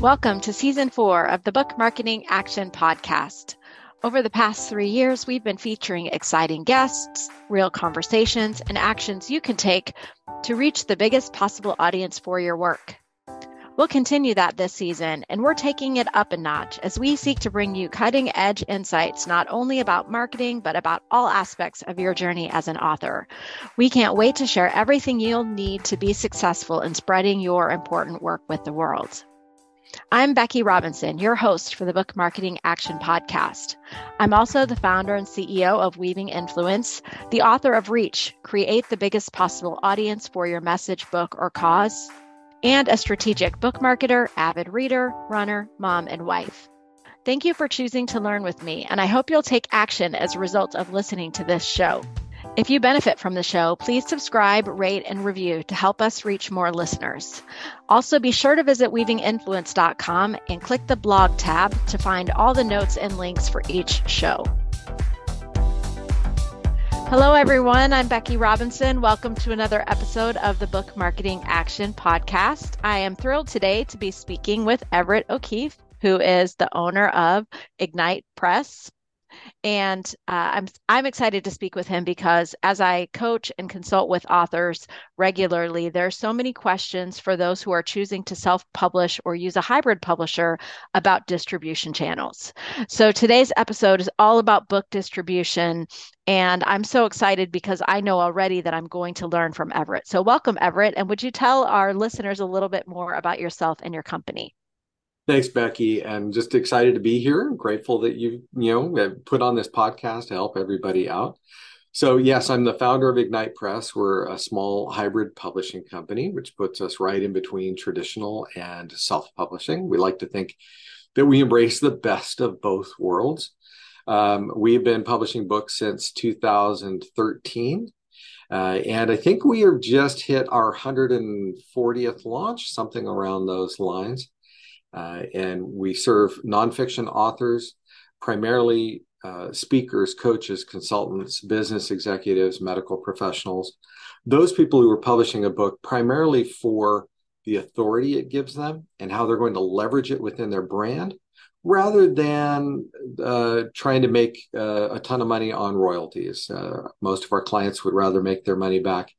Welcome to season four of the Book Marketing Action Podcast. Over the past three years, we've been featuring exciting guests, real conversations, and actions you can take to reach the biggest possible audience for your work. We'll continue that this season, and we're taking it up a notch as we seek to bring you cutting edge insights not only about marketing, but about all aspects of your journey as an author. We can't wait to share everything you'll need to be successful in spreading your important work with the world. I'm Becky Robinson, your host for the Book Marketing Action Podcast. I'm also the founder and CEO of Weaving Influence, the author of Reach Create the Biggest Possible Audience for Your Message, Book, or Cause, and a strategic book marketer, avid reader, runner, mom, and wife. Thank you for choosing to learn with me, and I hope you'll take action as a result of listening to this show. If you benefit from the show, please subscribe, rate, and review to help us reach more listeners. Also, be sure to visit weavinginfluence.com and click the blog tab to find all the notes and links for each show. Hello, everyone. I'm Becky Robinson. Welcome to another episode of the Book Marketing Action Podcast. I am thrilled today to be speaking with Everett O'Keefe, who is the owner of Ignite Press, and uh, I'm I'm excited to speak with him because as I coach and consult with authors regularly, there are so many questions for those who are choosing to self-publish or use a hybrid publisher about distribution channels. So today's episode is all about book distribution, and I'm so excited because I know already that I'm going to learn from Everett. So welcome, Everett, and would you tell our listeners a little bit more about yourself and your company? Thanks, Becky. I'm just excited to be here. I'm grateful that you, you know, put on this podcast to help everybody out. So, yes, I'm the founder of Ignite Press. We're a small hybrid publishing company, which puts us right in between traditional and self publishing. We like to think that we embrace the best of both worlds. Um, we've been publishing books since 2013. Uh, and I think we have just hit our 140th launch, something around those lines. Uh, and we serve nonfiction authors, primarily uh, speakers, coaches, consultants, business executives, medical professionals, those people who are publishing a book primarily for the authority it gives them and how they're going to leverage it within their brand rather than uh, trying to make uh, a ton of money on royalties. Uh, most of our clients would rather make their money back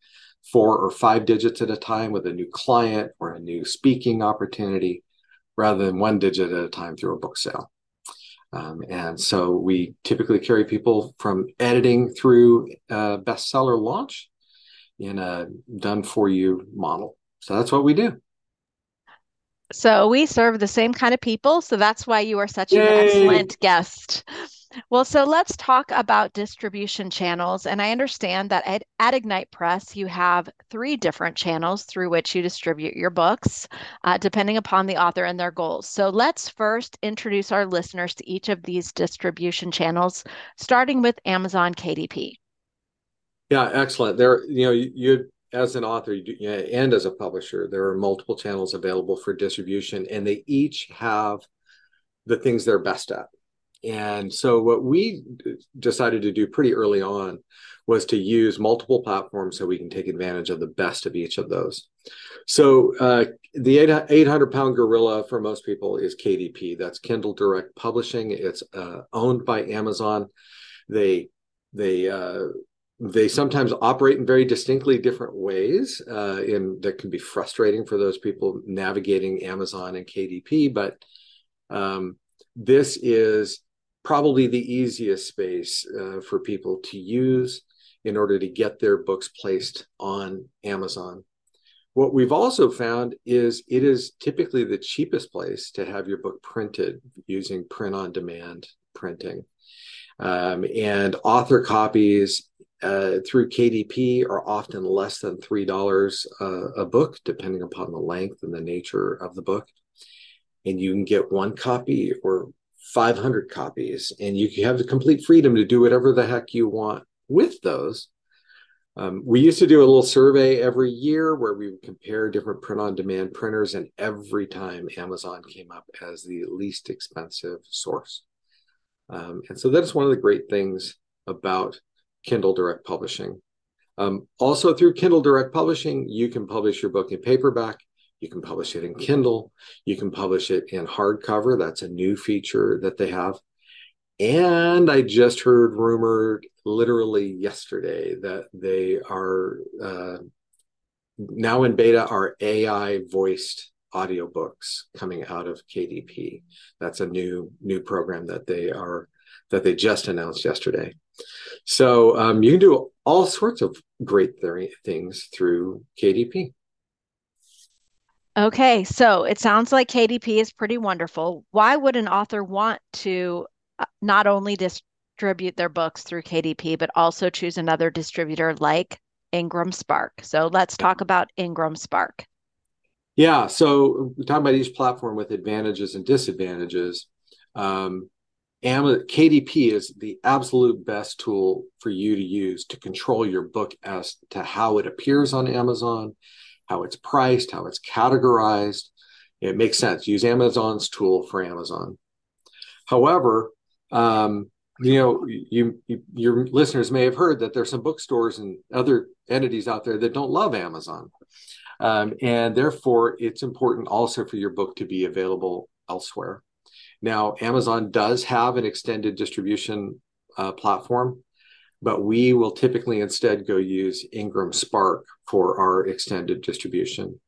four or five digits at a time with a new client or a new speaking opportunity rather than one digit at a time through a book sale. Um, and so we typically carry people from editing through a bestseller launch in a done for you model. So that's what we do. So we serve the same kind of people. So that's why you are such Yay. an excellent guest. Well, so let's talk about distribution channels. And I understand that at, at Ignite Press, you have three different channels through which you distribute your books, uh, depending upon the author and their goals. So let's first introduce our listeners to each of these distribution channels, starting with Amazon KDP. Yeah, excellent. There, you know, you, you as an author you, and as a publisher, there are multiple channels available for distribution, and they each have the things they're best at. And so, what we decided to do pretty early on was to use multiple platforms so we can take advantage of the best of each of those. So, uh, the 800 pound gorilla for most people is KDP. That's Kindle Direct Publishing. It's uh, owned by Amazon. They they uh, they sometimes operate in very distinctly different ways, uh, in that can be frustrating for those people navigating Amazon and KDP. But um, this is probably the easiest space uh, for people to use in order to get their books placed on Amazon. What we've also found is it is typically the cheapest place to have your book printed using print on demand printing. Um, and author copies uh, through KDP are often less than $3 uh, a book, depending upon the length and the nature of the book. And you can get one copy or 500 copies, and you have the complete freedom to do whatever the heck you want with those. Um, we used to do a little survey every year where we would compare different print on demand printers, and every time Amazon came up as the least expensive source. Um, and so that's one of the great things about Kindle Direct Publishing. Um, also, through Kindle Direct Publishing, you can publish your book in paperback, You can publish it in Kindle. You can publish it in hardcover. That's a new feature that they have. And I just heard rumored literally yesterday that they are uh, now in beta are AI voiced audiobooks coming out of KDP. That's a new new program that they are that they just announced yesterday. So um, you can do all sorts of great th- things through KDP. Okay, so it sounds like KDP is pretty wonderful. Why would an author want to uh, not only distribute their books through KDP, but also choose another distributor like IngramSpark? So let's talk about IngramSpark. Yeah, so we talk about each platform with advantages and disadvantages. Um, KDP is the absolute best tool for you to use to control your book as to how it appears on Amazon, how it's priced, how it's categorized. It makes sense. Use Amazon's tool for Amazon. However, um, you know, you, you, your listeners may have heard that there's some bookstores and other entities out there that don't love Amazon, um, and therefore it's important also for your book to be available elsewhere. Now, Amazon does have an extended distribution uh, platform, but we will typically instead go use IngramSpark for our extended distribution.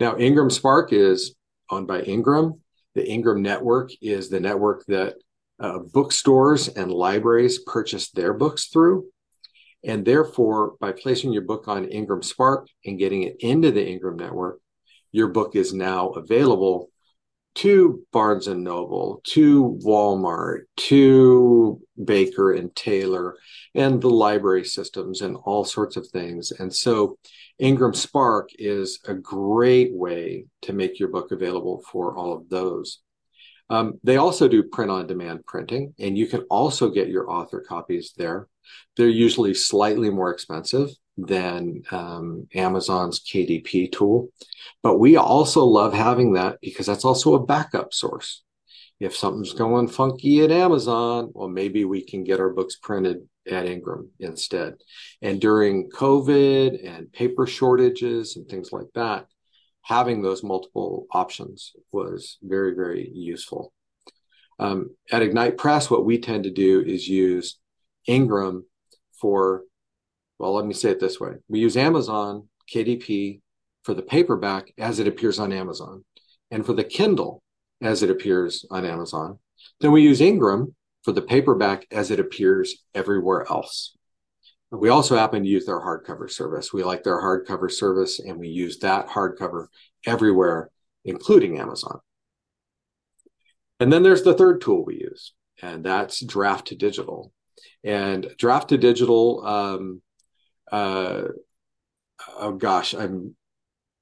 Now, IngramSpark is owned by Ingram. The Ingram network is the network that uh, bookstores and libraries purchase their books through. And therefore, by placing your book on IngramSpark and getting it into the Ingram network, your book is now available to Barnes and Noble, to Walmart, to Baker and Taylor, and the library systems and all sorts of things. And so IngramSpark is a great way to make your book available for all of those. Um, they also do print on demand printing, and you can also get your author copies there. They're usually slightly more expensive than um, Amazon's KDP tool. But we also love having that because that's also a backup source. If something's going funky at Amazon, well, maybe we can get our books printed at Ingram instead. And during COVID and paper shortages and things like that, having those multiple options was very, very useful. Um, at Ignite Press, what we tend to do is use Ingram for well, let me say it this way we use Amazon KDP for the paperback as it appears on Amazon, and for the Kindle as it appears on Amazon. Then we use Ingram for the paperback as it appears everywhere else. We also happen to use their hardcover service. We like their hardcover service, and we use that hardcover everywhere, including Amazon. And then there's the third tool we use, and that's Draft2Digital. And Draft2Digital um, uh, oh gosh, I'm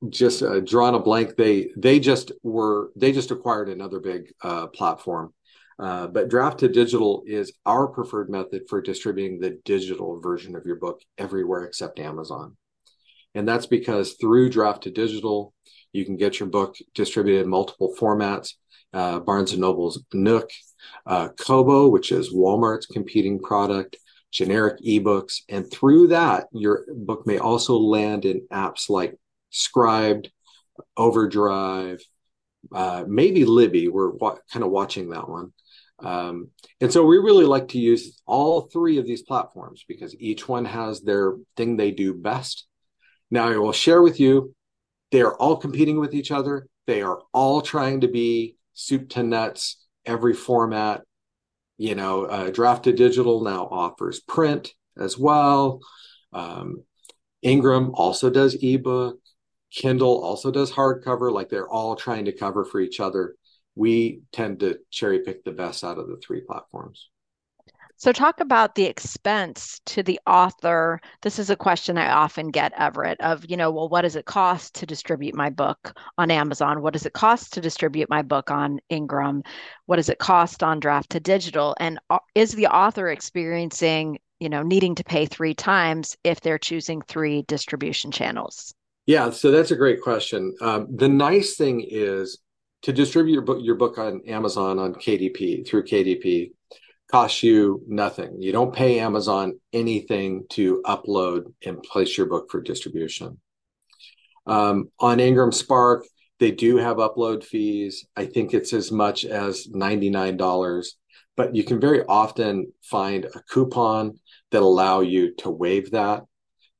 just uh, drawn a blank. They they just were they just acquired another big uh, platform. Uh, but Draft2Digital is our preferred method for distributing the digital version of your book everywhere except Amazon. And that's because through Draft2Digital, you can get your book distributed in multiple formats. Uh, Barnes and Noble's Nook, uh, Kobo, which is Walmart's competing product, generic ebooks. And through that, your book may also land in apps like Scribd, Overdrive, uh, maybe Libby. We're wa- kind of watching that one. Um, and so we really like to use all three of these platforms because each one has their thing they do best. Now, I will share with you, they are all competing with each other. They are all trying to be soup to nuts, every format, you know, uh, Draft2Digital now offers print as well. Um, Ingram also does ebook. Kindle also does hardcover. Like they're all trying to cover for each other. We tend to cherry pick the best out of the three platforms. So, talk about the expense to the author. This is a question I often get, Everett, of, you know, well, what does it cost to distribute my book on Amazon? What does it cost to distribute my book on Ingram? What does it cost on Draft2Digital? And is the author experiencing, you know, needing to pay three times if they're choosing three distribution channels? Yeah, so that's a great question. Um, the nice thing is to distribute your book, your book on Amazon on KDP through KDP costs you nothing. You don't pay Amazon anything to upload and place your book for distribution. Um, on IngramSpark, They do have upload fees. I think it's as much as $99, but you can very often find a coupon that allow you to waive that,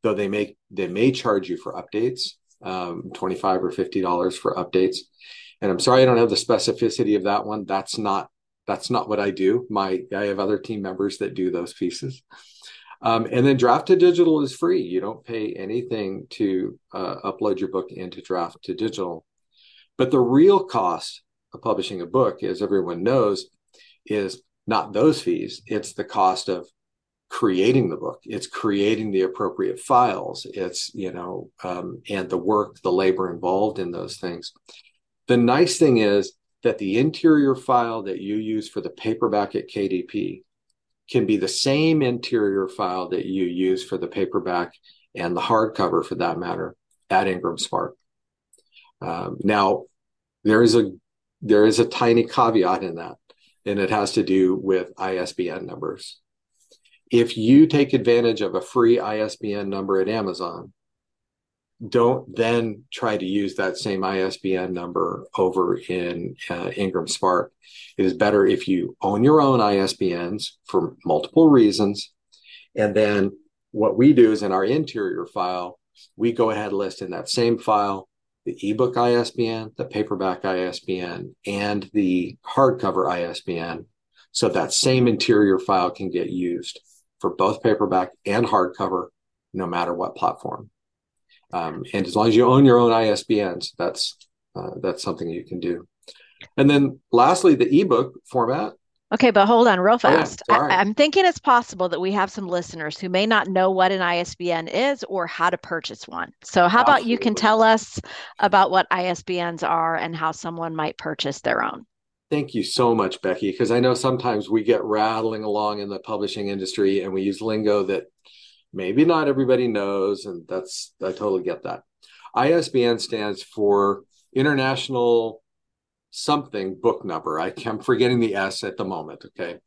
though they may they may charge you for updates, um, 25 or $50 for updates. And I'm sorry I don't have the specificity of that one. That's not that's not what I do. My I have other team members that do those pieces. Um, and then Draft2Digital is free. You don't pay anything to uh, upload your book into Draft2Digital. But the real cost of publishing a book, as everyone knows, is not those fees. It's the cost of creating the book. It's creating the appropriate files. It's, you know, um, and the work, the labor involved in those things. The nice thing is that the interior file that you use for the paperback at KDP can be the same interior file that you use for the paperback and the hardcover for that matter at IngramSpark. Um, now, there is a there is a tiny caveat in that, and it has to do with ISBN numbers. If you take advantage of a free ISBN number at Amazon, don't then try to use that same ISBN number over in uh, IngramSpark. It is better if you own your own ISBNs for multiple reasons. And then what we do is in our interior file, we go ahead and list in that same file the ebook ISBN, the paperback ISBN, and the hardcover ISBN. So that same interior file can get used for both paperback and hardcover, no matter what platform. Um, and as long as you own your own ISBNs, that's uh, that's something you can do. And then lastly, the ebook format. Okay, but hold on real fast. Oh. I, am thinking it's possible that we have some listeners who may not know what an ISBN is or how to purchase one. So, how Absolutely. about you can tell us about what ISBNs are and how someone might purchase their own? Thank you so much, Becky, because I know sometimes we get rattling along in the publishing industry and we use lingo that maybe not everybody knows, and that's I totally get that. ISBN stands for International something book number. I, am forgetting the S at the moment. Okay.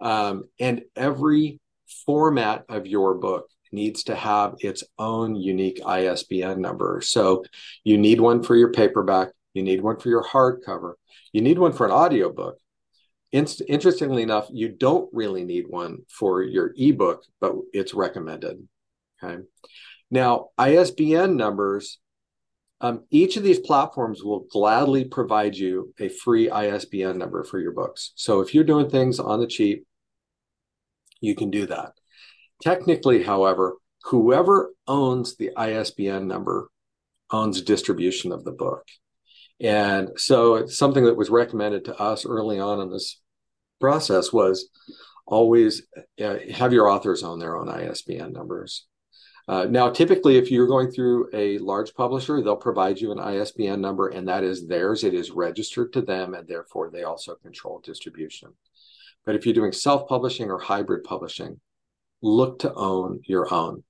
Um, and every format of your book needs to have its own unique ISBN number. So you need one for your paperback, you need one for your hardcover, you need one for an audiobook, Interestingly enough, you don't really need one for your ebook, but it's recommended. Okay. Now, ISBN numbers, um, each of these platforms will gladly provide you a free ISBN number for your books. So if you're doing things on the cheap, you can do that. Technically, however, whoever owns the ISBN number owns distribution of the book. And so it's something that was recommended to us early on in this process was always uh, have your authors own their own ISBN numbers. Uh, now, typically, if you're going through a large publisher, they'll provide you an ISBN number, and that is theirs. It is registered to them, and therefore they also control distribution. But if you're doing self publishing or hybrid publishing, look to own your own.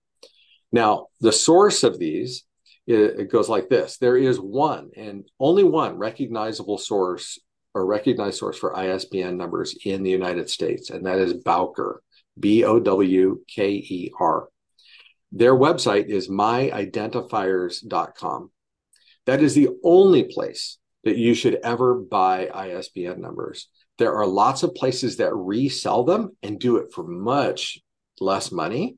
Now, the source of these it, goes like this there is one and only one recognizable source or recognized source for ISBN numbers in the United States, and that is Bowker, B O W K E R. Their website is myidentifiers.com. That is the only place that you should ever buy ISBN numbers. There are lots of places that resell them and do it for much less money,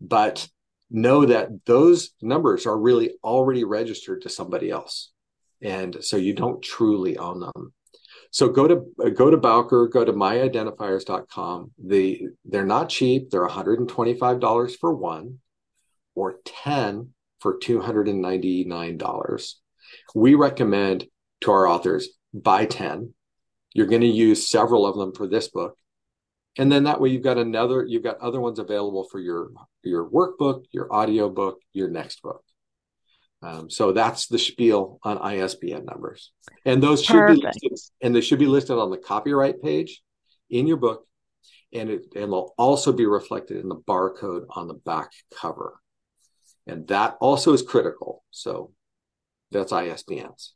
but know that those numbers are really already registered to somebody else. And so you don't truly own them. So go to go to Bowker, go to myidentifiers.com. The they're not cheap. They're $125 for one or 10 for $299. We recommend to our authors buy 10. You're going to use several of them for this book. And then that way you've got another you've got other ones available for your your workbook, your audio book, your next book. Um, so that's the spiel on ISBN numbers, and those should Perfect. be listed, and they should be listed on the copyright page in your book, and it and they'll also be reflected in the barcode on the back cover, and that also is critical. So that's ISBNs.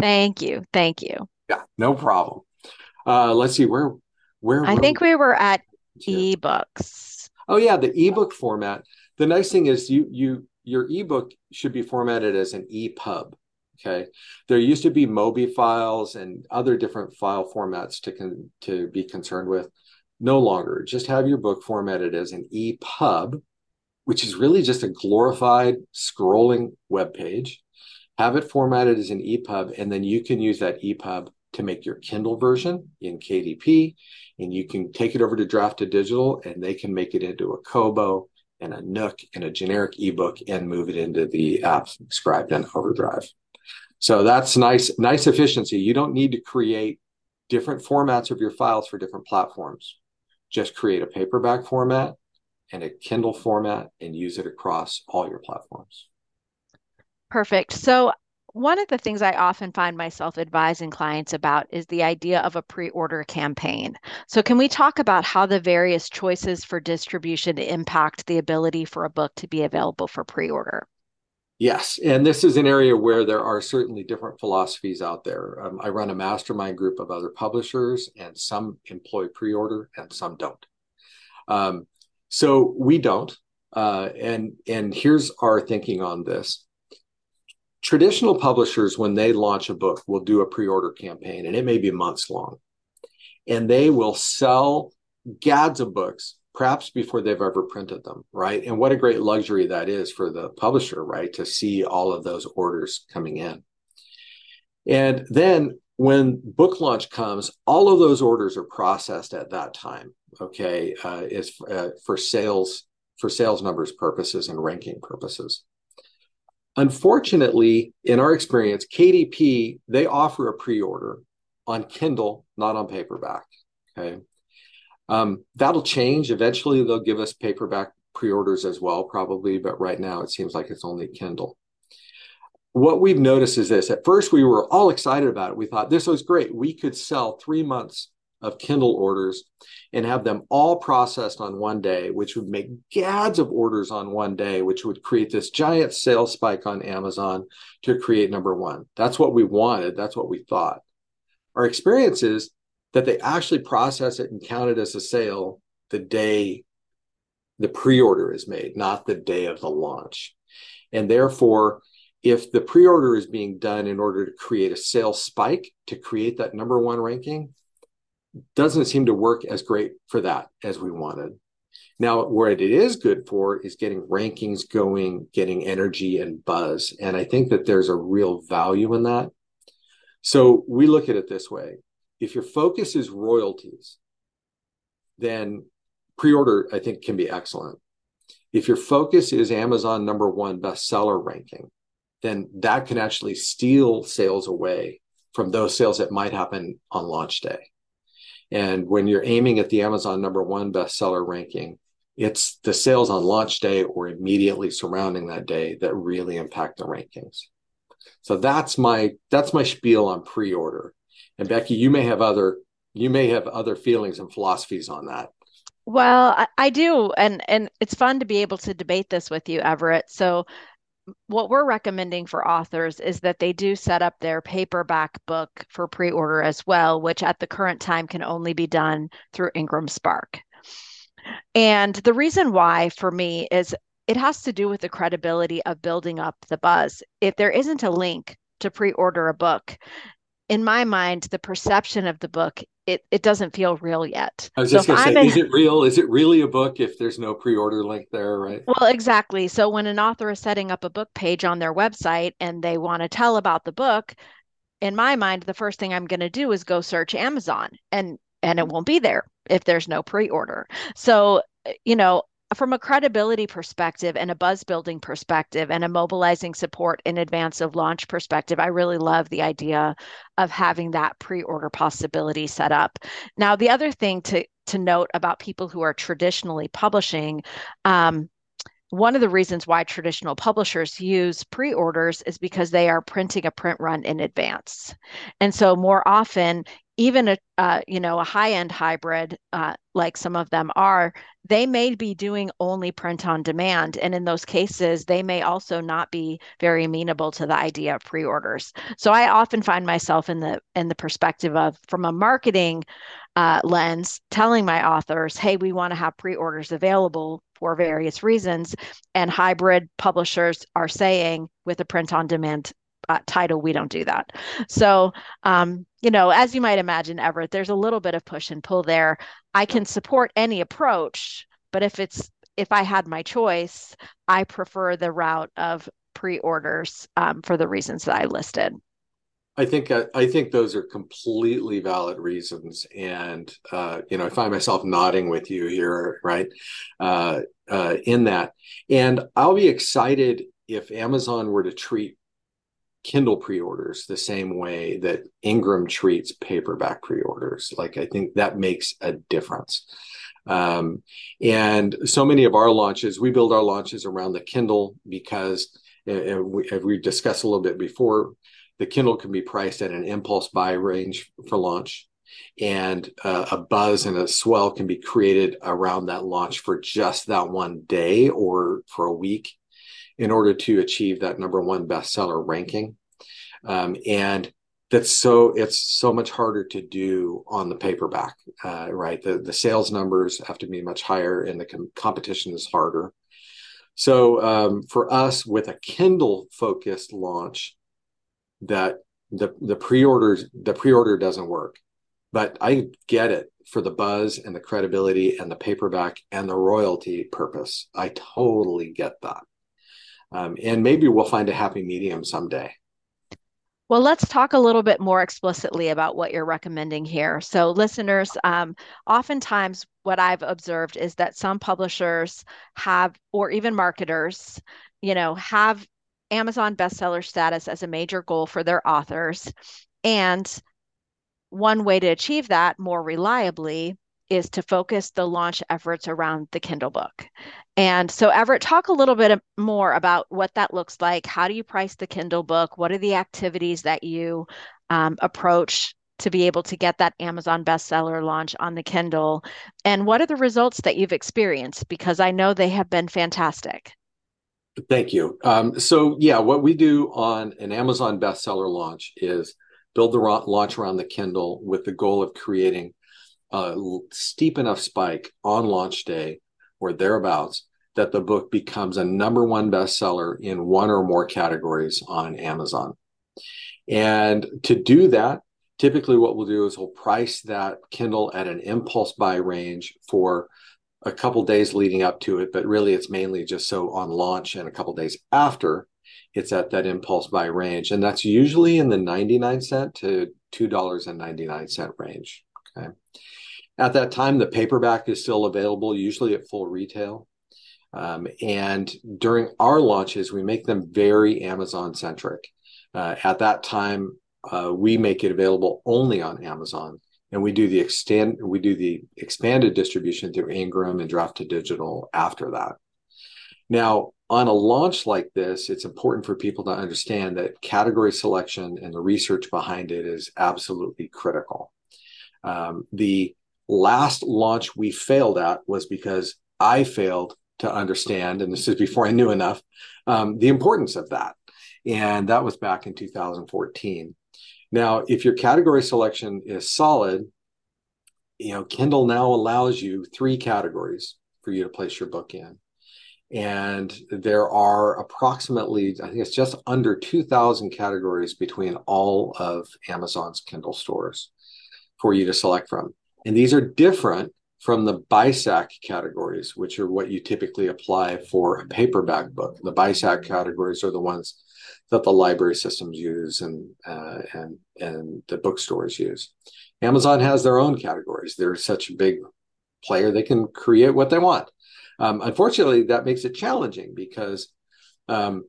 Thank you, thank you. Yeah, no problem. Uh, let's see where where I think we, we were at ebooks. Oh yeah, the ebook format. The nice thing is you you your ebook should be formatted as an EPUB. Okay, there used to be Mobi files and other different file formats to con- to be concerned with. No longer. Just have your book formatted as an EPUB, which is really just a glorified scrolling web page. Have it formatted as an EPUB, and then you can use that EPUB to make your Kindle version in KDP, and you can take it over to Draft2Digital, and they can make it into a Kobo and a Nook and a generic ebook and move it into the app Scribd and Overdrive. So that's nice, nice efficiency. You don't need to create different formats of your files for different platforms. Just create a paperback format and a Kindle format and use it across all your platforms. Perfect. So one of the things I often find myself advising clients about is the idea of a pre order campaign. So, can we talk about how the various choices for distribution impact the ability for a book to be available for pre order? Yes, and this is an area where there are certainly different philosophies out there. Um, I run a mastermind group of other publishers, and some employ pre-order, and some don't. Um, so we don't, uh, and and here's our thinking on this. Traditional publishers, when they launch a book, will do a pre-order campaign, and it may be months long, and they will sell gads of books perhaps before they've ever printed them, right? And what a great luxury that is for the publisher, right? To see all of those orders coming in. And then when book launch comes, all of those orders are processed at that time. Okay, uh, is uh, for sales for sales numbers purposes and ranking purposes. Unfortunately, in our experience, KDP they offer a pre-order on Kindle, not on paperback. Okay, um, that'll change. Eventually, they'll give us paperback pre orders as well, probably, but right now it seems like it's only Kindle. What we've noticed is this at first, we were all excited about it. We thought this was great. We could sell three months of Kindle orders and have them all processed on one day, which would make gads of orders on one day, which would create this giant sales spike on Amazon to create number one. That's what we wanted. That's what we thought. Our experience is that they actually process it and count it as a sale the day the pre-order is made, not the day of the launch. And therefore, if the pre-order is being done in order to create a sales spike to create that number one ranking, doesn't seem to work as great for that as we wanted. Now, what it is good for is getting rankings going, getting energy and buzz. And I think that there's a real value in that. So we look at it this way if your focus is royalties, then pre-order I think can be excellent. If your focus is Amazon number one bestseller ranking, then that can actually steal sales away from those sales that might happen on launch day. And when you're aiming at the Amazon number one bestseller ranking, it's the sales on launch day or immediately surrounding that day that really impact the rankings. So that's my that's my spiel on pre-order. And Becky, you may have other you may have other feelings and philosophies on that. Well, I, I do, and and it's fun to be able to debate this with you, Everett. So what we're recommending for authors is that they do set up their paperback book for pre-order as well, which at the current time can only be done through IngramSpark. And the reason why for me is it has to do with the credibility of building up the buzz. If there isn't a link to pre-order a book, in my mind, the perception of the book, it, it doesn't feel real yet. I was just so going to say, is it real? Is it really a book if there's no pre-order link there, right? Well, exactly. So when an author is setting up a book page on their website and they want to tell about the book, in my mind, the first thing I'm going to do is go search Amazon and and it won't be there if there's no pre-order. So, eh, you know, from a credibility perspective and a buzz building perspective and a mobilizing support in advance of launch perspective, I really love the idea of having that pre-order possibility set up. Now, the other thing to to note about people who are traditionally publishing, um, one of the reasons why traditional publishers use pre-orders is because they are printing a print run in advance and so more often even a uh, you know a high end hybrid uh, like some of them are they may be doing only print on demand. And in those cases they may also not be very amenable to the idea of pre-orders. So i often find myself in the in the perspective of from a marketing uh, lens telling my authors hey we want to have pre-orders available for various reasons. And hybrid publishers are saying with a print on demand uh, title, we don't do that. So, um, you know, as you might imagine, Everett, there's a little bit of push and pull there. I can support any approach, but if it's if I had my choice, I prefer the route of pre-orders um, for the reasons that I listed. I think uh, I think those are completely valid reasons, and uh, you know I find myself nodding with you here, right? Uh, uh, in that, and I'll be excited if Amazon were to treat Kindle pre-orders the same way that Ingram treats paperback pre-orders. Like I think that makes a difference. Um, and so many of our launches, we build our launches around the Kindle because, and we, as we discussed a little bit before, the Kindle can be priced at an impulse buy range for launch, and uh, a buzz and a swell can be created around that launch for just that one day or for a week in order to achieve that number one bestseller ranking. Um, and that's so it's so much harder to do on the paperback, uh, right? The the sales numbers have to be much higher, and the com- competition is harder. So um, for us, with a Kindle focused launch, that the the pre-orders the pre-order doesn't work but i get it for the buzz and the credibility and the paperback and the royalty purpose i totally get that um, and maybe we'll find a happy medium someday well, let's talk a little bit more explicitly about what you're recommending here. So, listeners, um, oftentimes what I've observed is that some publishers have, or even marketers, you know, have Amazon bestseller status as a major goal for their authors. And one way to achieve that more reliably is to focus the launch efforts around the Kindle book. And so, Everett, talk a little bit more about what that looks like. How do you price the Kindle book? What are the activities that you um, approach to be able to get that Amazon bestseller launch on the Kindle? And what are the results that you've experienced? Because I know they have been fantastic. Thank you. Um, so, yeah, what we do on an Amazon bestseller launch is build the launch around the Kindle with the goal of creating a steep enough spike on launch day or thereabouts that the book becomes a number one bestseller in one or more categories on Amazon. And to do that, typically what we'll do is we'll price that Kindle at an impulse buy range for a couple days leading up to it, but really it's mainly just so on launch and a couple days after it's at that impulse buy range. And that's usually in the 99 cent to $2.99 range. Okay. At that time, the paperback is still available, usually at full retail. Um, and during our launches, we make them very Amazon centric. Uh, at that time, uh, we make it available only on Amazon and we do the extend we do the expanded distribution through Ingram and Draft2Digital after that. Now, on a launch like this, it's important for people to understand that category selection and the research behind it is absolutely critical. Um, the last launch we failed at was because I failed to understand, and this is before I knew enough, um, the importance of that. And that was back in 2014. Now, if your category selection is solid, you know, Kindle now allows you three categories for you to place your book in. And there are approximately, I think it's just under 2,000 categories between all of Amazon's Kindle stores for you to select from. And these are different from the BISAC categories, which are what you typically apply for a paperback book. The BISAC categories are the ones that the library systems use and uh, and and the bookstores use. Amazon has their own categories. They're such a big player; they can create what they want. Um, unfortunately, that makes it challenging because um,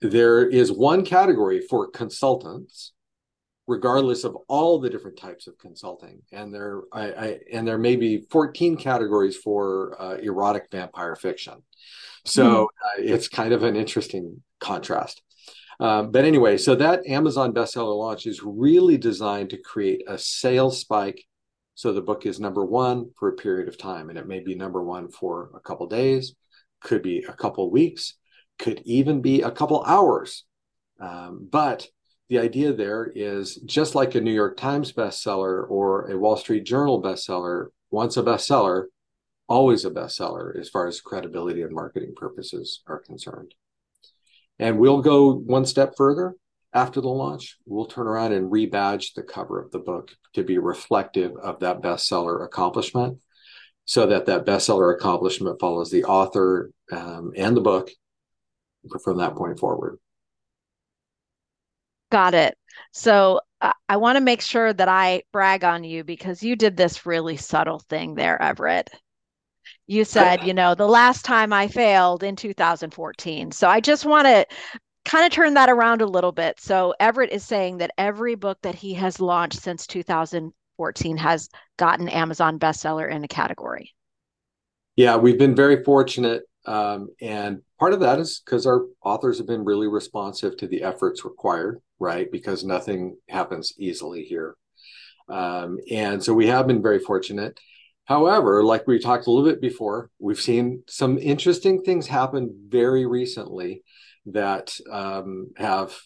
there is one category for consultants, regardless of all the different types of consulting, and there I, I and there may be 14 categories for uh, erotic vampire fiction. So mm. uh, it's kind of an interesting contrast. Um, but anyway, so that Amazon bestseller launch is really designed to create a sales spike. So the book is number one for a period of time, and it may be number one for a couple days, could be a couple weeks, could even be a couple hours. Um, but the idea there is just like a New York Times bestseller or a Wall Street Journal bestseller, once a bestseller, always a bestseller as far as credibility and marketing purposes are concerned. And we'll go one step further. after the launch, we'll turn around and rebadge the cover of the book to be reflective of that bestseller accomplishment so that that bestseller accomplishment follows the author um, and the book from that point forward. Got it. So uh, I want to make sure that I brag on you because you did this really subtle thing there, Everett. You said, you know, the last time I failed in 2014. So I just want to kind of turn that around a little bit. So Everett is saying that every book that he has launched since 2014 has gotten Amazon bestseller in a category. Yeah, we've been very fortunate. Um, and part of that is because our authors have been really responsive to the efforts required, right? Because nothing happens easily here. Um, and so we have been very fortunate. However, like we talked a little bit before, we've seen some interesting things happen very recently that um, have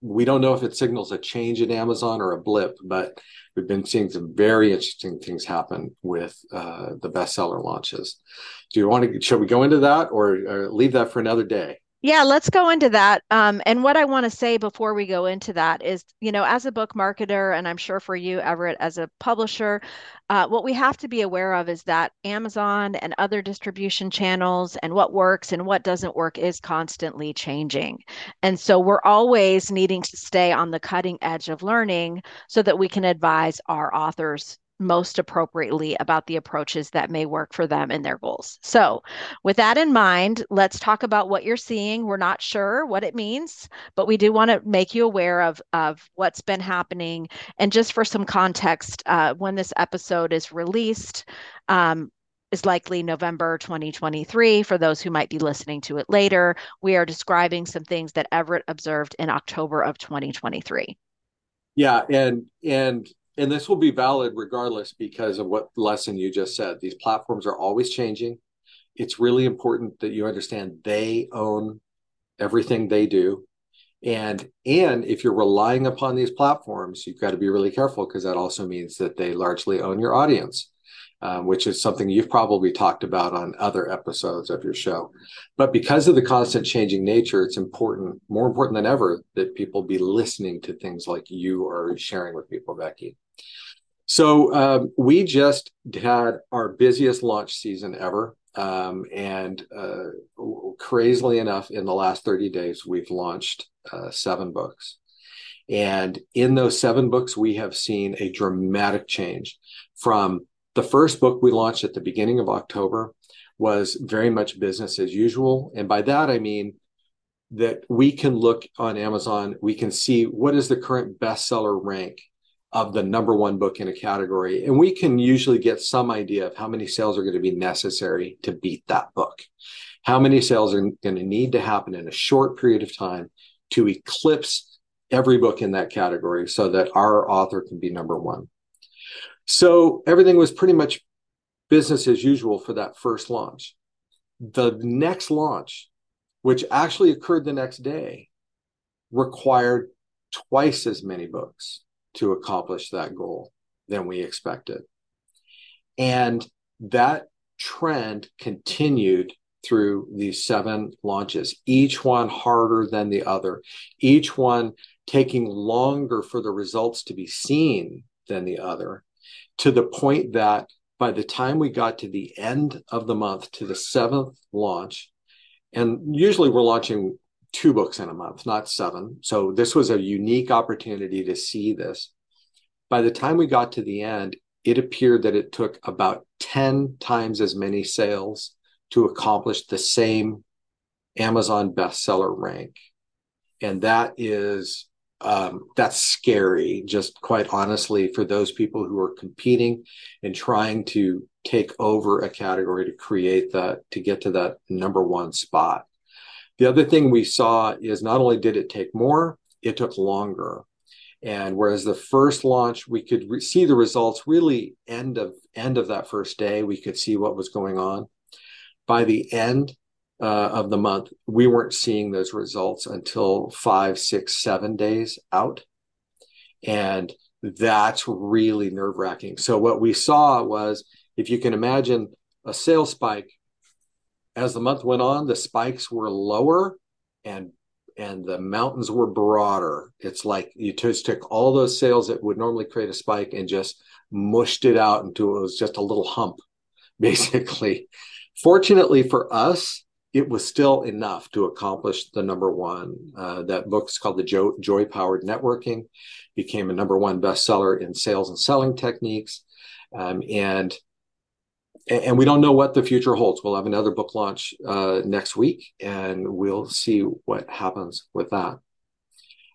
we don't know if it signals a change in Amazon or a blip, but we've been seeing some very interesting things happen with uh, the bestseller launches. Do you want to? Shall we go into that, or, or leave that for another day? Yeah, let's go into that. Um, and what I want to say before we go into that is, you know, as a book marketer, and I'm sure for you, Everett, as a publisher, uh, what we have to be aware of is that Amazon and other distribution channels and what works and what doesn't work is constantly changing. And so we're always needing to stay on the cutting edge of learning so that we can advise our authors most appropriately about the approaches that may work for them and their goals. So, with that in mind, let's talk about what you're seeing. We're not sure what it means, but we do want to make you aware of, of what's been happening. And just for some context, uh, when this episode is released, um, is likely November 2023. For those who might be listening to it later, we are describing some things that Everett observed in October of 2023. Yeah, and and and this will be valid regardless because of what lesson you just said. These platforms are always changing. It's really important that you understand they own everything they do. And and if you're relying upon these platforms, you've got to be really careful because that also means that they largely own your audience um, which is something you've probably talked about on other episodes of your show. But because of the constant changing nature, it's important, more important than ever, that people be listening to things like you are sharing with people, Becky. So um, we just had our busiest launch season ever. Um, and uh, crazily enough, in the last 30 days, we've launched uh, seven books. And in those seven books, we have seen a dramatic change from the first book we launched at the beginning of October was very much business as usual. And by that, I mean that we can look on Amazon, we can see what is the current bestseller rank of the number one book in a category. And we can usually get some idea of how many sales are going to be necessary to beat that book. How many sales are going to need to happen in a short period of time to eclipse every book in that category so that our author can be number one. So everything was pretty much business as usual for that first launch. The next launch, which actually occurred the next day, required twice as many books to accomplish that goal than we expected. And that trend continued through these seven launches, each one harder than the other, each one taking longer for the results to be seen than the other to the point that by the time we got to the end of the month to the seventh launch, and usually we're launching two books in a month, not seven. So this was a unique opportunity to see this. By the time we got to the end, it appeared that it took about 10 times as many sales to accomplish the same Amazon bestseller rank. And that is um, that's scary, just quite honestly, for those people who are competing and trying to take over a category to create that, to get to that number one spot. The other thing we saw is not only did it take more, it took longer. And whereas the first launch, we could re- see the results really end of end of that first day, we could see what was going on. By the end, uh, of the month, we weren't seeing those results until five, six, seven days out. And that's really nerve wracking. So, what we saw was if you can imagine a sales spike, as the month went on, the spikes were lower and and the mountains were broader. It's like you just took all those sales that would normally create a spike and just mushed it out until it was just a little hump, basically. Fortunately for us, it was still enough to accomplish the number one. Uh, that book's called The jo- Joy Powered Networking, became a number one bestseller in sales and selling techniques. Um, and and we don't know what the future holds. We'll have another book launch uh, next week, and we'll see what happens with that.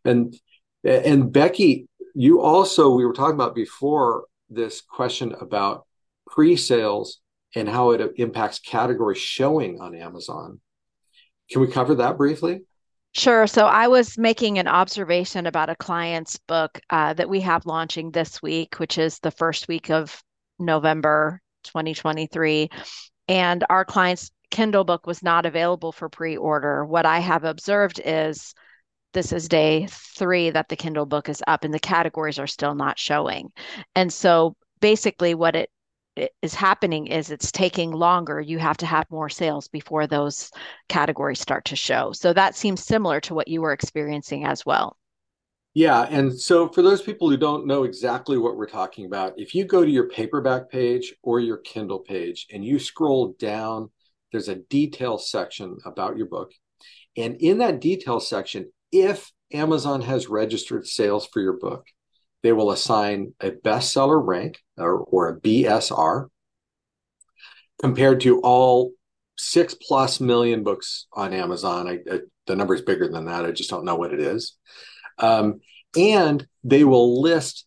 And and Becky, you also we were talking about before this question about pre-sales and how it impacts category showing on Amazon. Can we cover that briefly? Sure. So I was making an observation about a client's book uh, that we have launching this week, which is the first week of November 2023. And our client's Kindle book was not available for pre order. What I have observed is this is day three that the Kindle book is up and the categories are still not showing. And so basically, what it is happening is it's taking longer. You have to have more sales before those categories start to show. So that seems similar to what you were experiencing as well. Yeah. And so for those people who don't know exactly what we're talking about, if you go to your paperback page or your Kindle page and you scroll down, there's a detail section about your book. And in that detail section, if Amazon has registered sales for your book, they will assign a bestseller rank or, or a BSR compared to all six plus million books on Amazon. I, I, the number is bigger than that. I just don't know what it is. Um, and they will list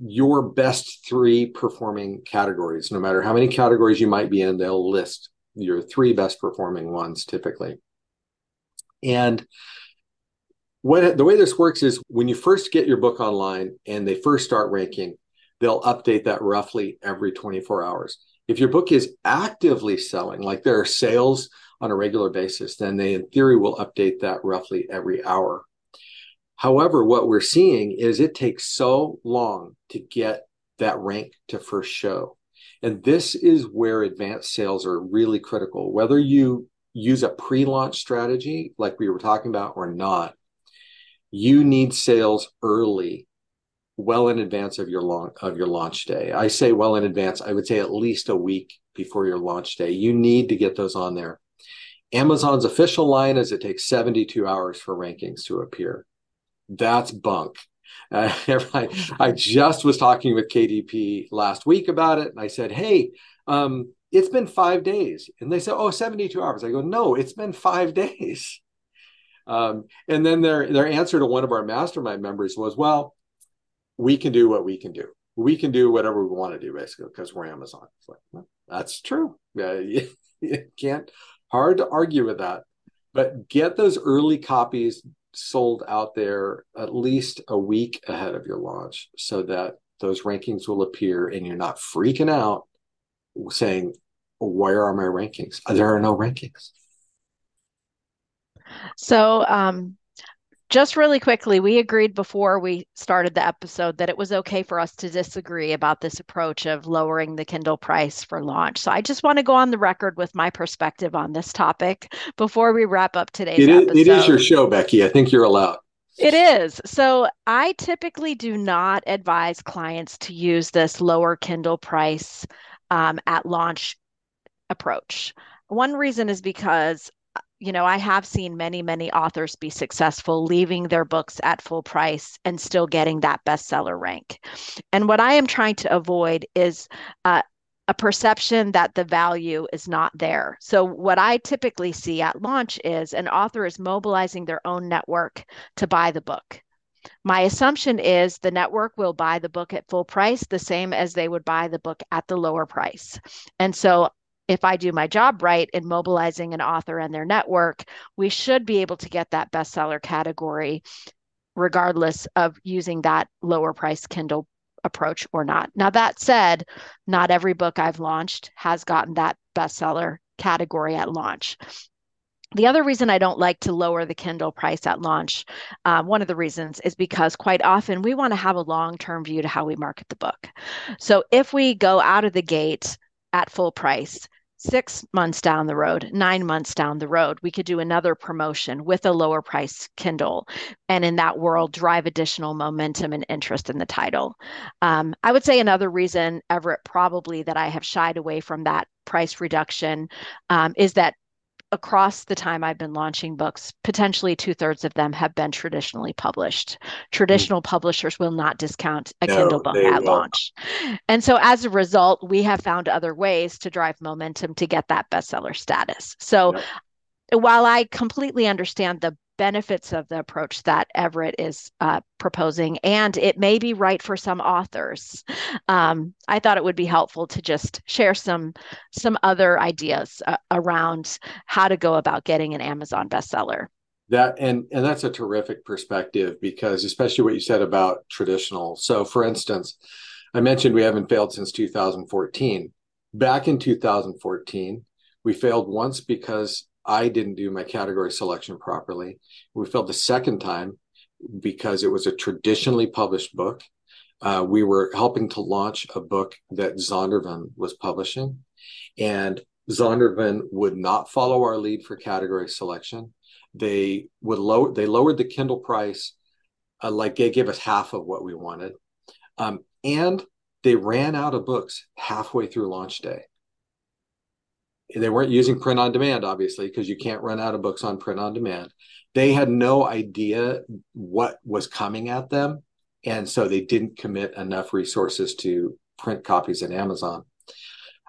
your best three performing categories. No matter how many categories you might be in, they'll list your three best performing ones typically. And what the way this works is when you first get your book online and they first start ranking, they'll update that roughly every 24 hours. If your book is actively selling, like there are sales on a regular basis, then they in theory will update that roughly every hour. However, what we're seeing is it takes so long to get that rank to first show. And this is where advanced sales are really critical. Whether you use a pre launch strategy like we were talking about or not, you need sales early well in advance of your launch of your launch day. I say well in advance. I would say at least a week before your launch day. You need to get those on there. Amazon's official line is it takes 72 hours for rankings to appear. That's bunk. Uh, I, I, just was talking with KDP last week about it, and I said, "Hey, um, it's been five days," and they said, "Oh, 72 hours." I go, "No, it's been five days." Um, and then their their answer to one of our mastermind members was, "Well, we can do what we can do. We can do whatever we want to do, basically, because we're Amazon." It's like, well, that's true. Uh, you, you can't hard to argue with that. But get those early copies sold out there at least a week ahead of your launch, so that those rankings will appear, and you're not freaking out saying, "Where are my rankings?" There are no rankings. So, um, just really quickly, we agreed before we started the episode that it was okay for us to disagree about this approach of lowering the Kindle price for launch. So I just want to go on the record with my perspective on this topic before we wrap up today's it is, episode. It is your show, Becky. I think you're allowed. It is. So I typically do not advise clients to use this lower Kindle price um, at launch approach. One reason is because you know, I have seen many, many authors be successful leaving their books at full price and still getting that bestseller rank. And what I am trying to avoid is uh, a perception that the value is not there. So, what I typically see at launch is an author is mobilizing their own network to buy the book. My assumption is the network will buy the book at full price, the same as they would buy the book at the lower price. And so if I do my job right in mobilizing an author and their network, we should be able to get that bestseller category regardless of using that lower price Kindle approach or not. Now, that said, not every book I've launched has gotten that bestseller category at launch. The other reason I don't like to lower the Kindle price at launch, um, one of the reasons is because quite often we want to have a long term view to how we market the book. So if we go out of the gate at full price, six months down the road, nine months down the road, we could do another promotion with a lower price Kindle. And in that world, drive additional momentum and interest in the title. Um, I would say another reason, Everett, probably that I have shied away from that price reduction um, is that across the time I've been launching books, potentially two thirds of them have been traditionally published. Traditional mm. publishers will not discount a no, Kindle book at won't. launch. And so as a result, we have found other ways to drive momentum to get that bestseller status. So yep while I completely understand the benefits of the approach that Everett is uh, proposing, and it may be right for some authors. Um, I thought it would be helpful to just share some some other ideas uh, around how to go about getting an Amazon bestseller. That and and that's a terrific perspective because especially what you said about traditional. So, for instance, I mentioned we haven't failed since 2014. Back in 2014, we failed once because I didn't do my category selection properly. We failed the second time because it was a traditionally published book. Uh, we were helping to launch a book that Zondervan was publishing, and Zondervan would not follow our lead for category selection. They would lower. They lowered the Kindle price, uh, like they gave us half of what we wanted, um, and they ran out of books halfway through launch day they weren't using print on demand obviously because you can't run out of books on print on demand. They had no idea what was coming at them and so they didn't commit enough resources to print copies at amazon.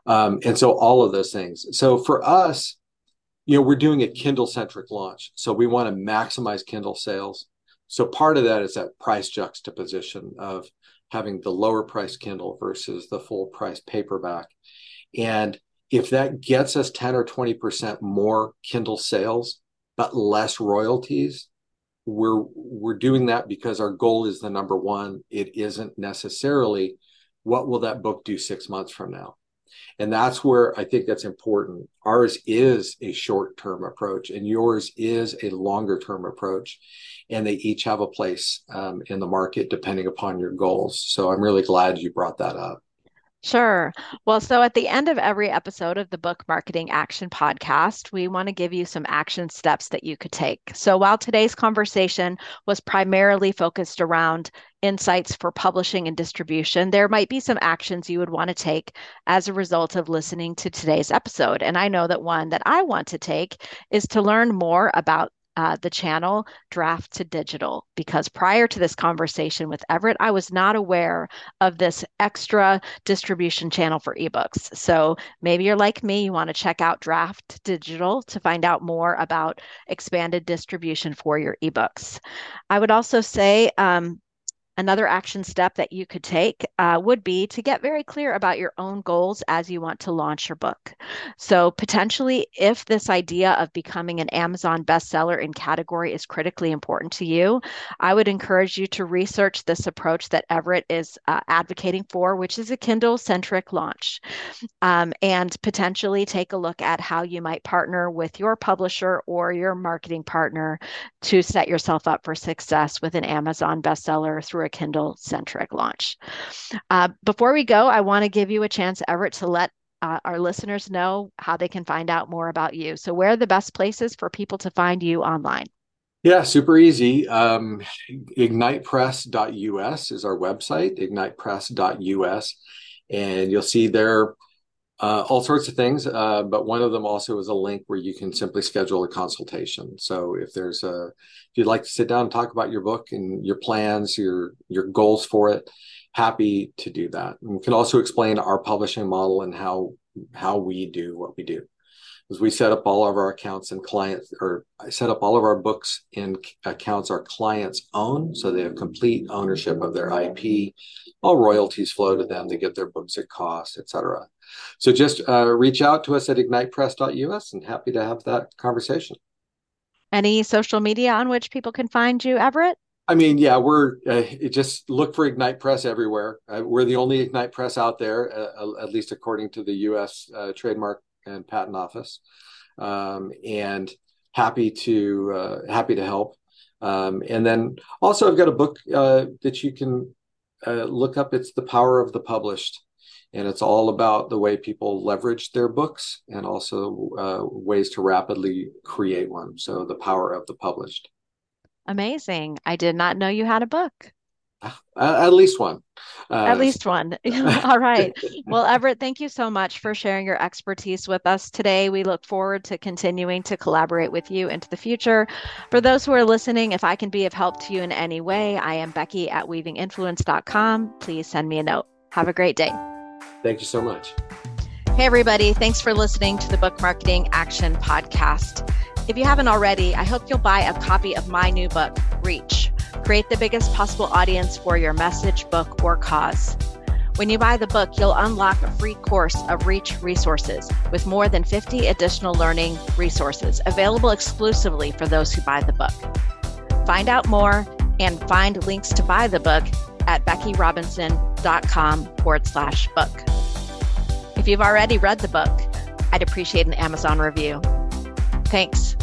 Um, and so all of those things. So for us you know we're doing a kindle centric launch so we want to maximize kindle sales. So part of that is that price juxtaposition of having the lower price kindle versus the full price paperback. And if that gets us 10 or 20% more Kindle sales, but less royalties, we're we're doing that because our goal is the number one. It isn't necessarily what will that book do six months from now. And that's where I think that's important. Ours is a short term approach, and yours is a longer term approach. And they each have a place um, in the market depending upon your goals. So I'm really glad you brought that up. Sure. Well, so at the end of every episode of the Book Marketing Action podcast, we want to give you some action steps that you could take. So while today's conversation was primarily focused around insights for publishing and distribution, there might be some actions you would want to take as a result of listening to today's episode. And I know that one that I want to take is to learn more about uh, the channel Draft2Digital because prior to this conversation with Everett, I was not aware of this extra distribution channel for ebooks. So maybe you're like me, you want to check out draft digital to find out more about expanded distribution for your ebooks. I would also say, um, Another action step that you could take uh, would be to get very clear about your own goals as you want to launch your book. So, potentially, if this idea of becoming an Amazon bestseller in category is critically important to you, I would encourage you to research this approach that Everett is uh, advocating for, which is a Kindle centric launch, um, and potentially take a look at how you might partner with your publisher or your marketing partner to set yourself up for success with an Amazon bestseller through a Kindle centric launch. Uh, before we go, I want to give you a chance, Everett, to let uh, our listeners know how they can find out more about you. So, where are the best places for people to find you online? Yeah, super easy. Um, ignitepress.us is our website, ignitepress.us. And you'll see there uh, all sorts of things. Uh, but one of them also is a link where you can simply schedule a consultation. So if there's a, if you'd like to sit down and talk about your book and your plans, your your goals for it, happy to do that. And we can also explain our publishing model and how how we do what we do is we set up all of our accounts and clients or I set up all of our books in accounts our clients own so they have complete ownership of their IP all royalties flow to them they get their books at cost etc so just uh, reach out to us at ignitepress.us and happy to have that conversation any social media on which people can find you everett I mean, yeah, we're uh, just look for Ignite Press everywhere. Uh, we're the only Ignite Press out there, uh, at least according to the U.S. Uh, trademark and Patent Office, um, and happy to uh, happy to help. Um, and then also, I've got a book uh, that you can uh, look up. It's the Power of the Published, and it's all about the way people leverage their books and also uh, ways to rapidly create one. So the power of the published. Amazing. I did not know you had a book. at least one. Uh, at least one. All right. Well, Everett, thank you so much for sharing your expertise with us today. We look forward to continuing to collaborate with you into the future. For those who are listening, if I can be of help to you in any way, I am Becky at weavinginfluence.com. Please send me a note. Have a great day. Thank you so much. Hey, everybody. Thanks for listening to the Book Marketing Action Podcast. If you haven't already, I hope you'll buy a copy of my new book, Reach Create the biggest possible audience for your message, book, or cause. When you buy the book, you'll unlock a free course of Reach resources with more than 50 additional learning resources available exclusively for those who buy the book. Find out more and find links to buy the book at beckyrobinson.com forward slash book. If you've already read the book, I'd appreciate an Amazon review. Thanks.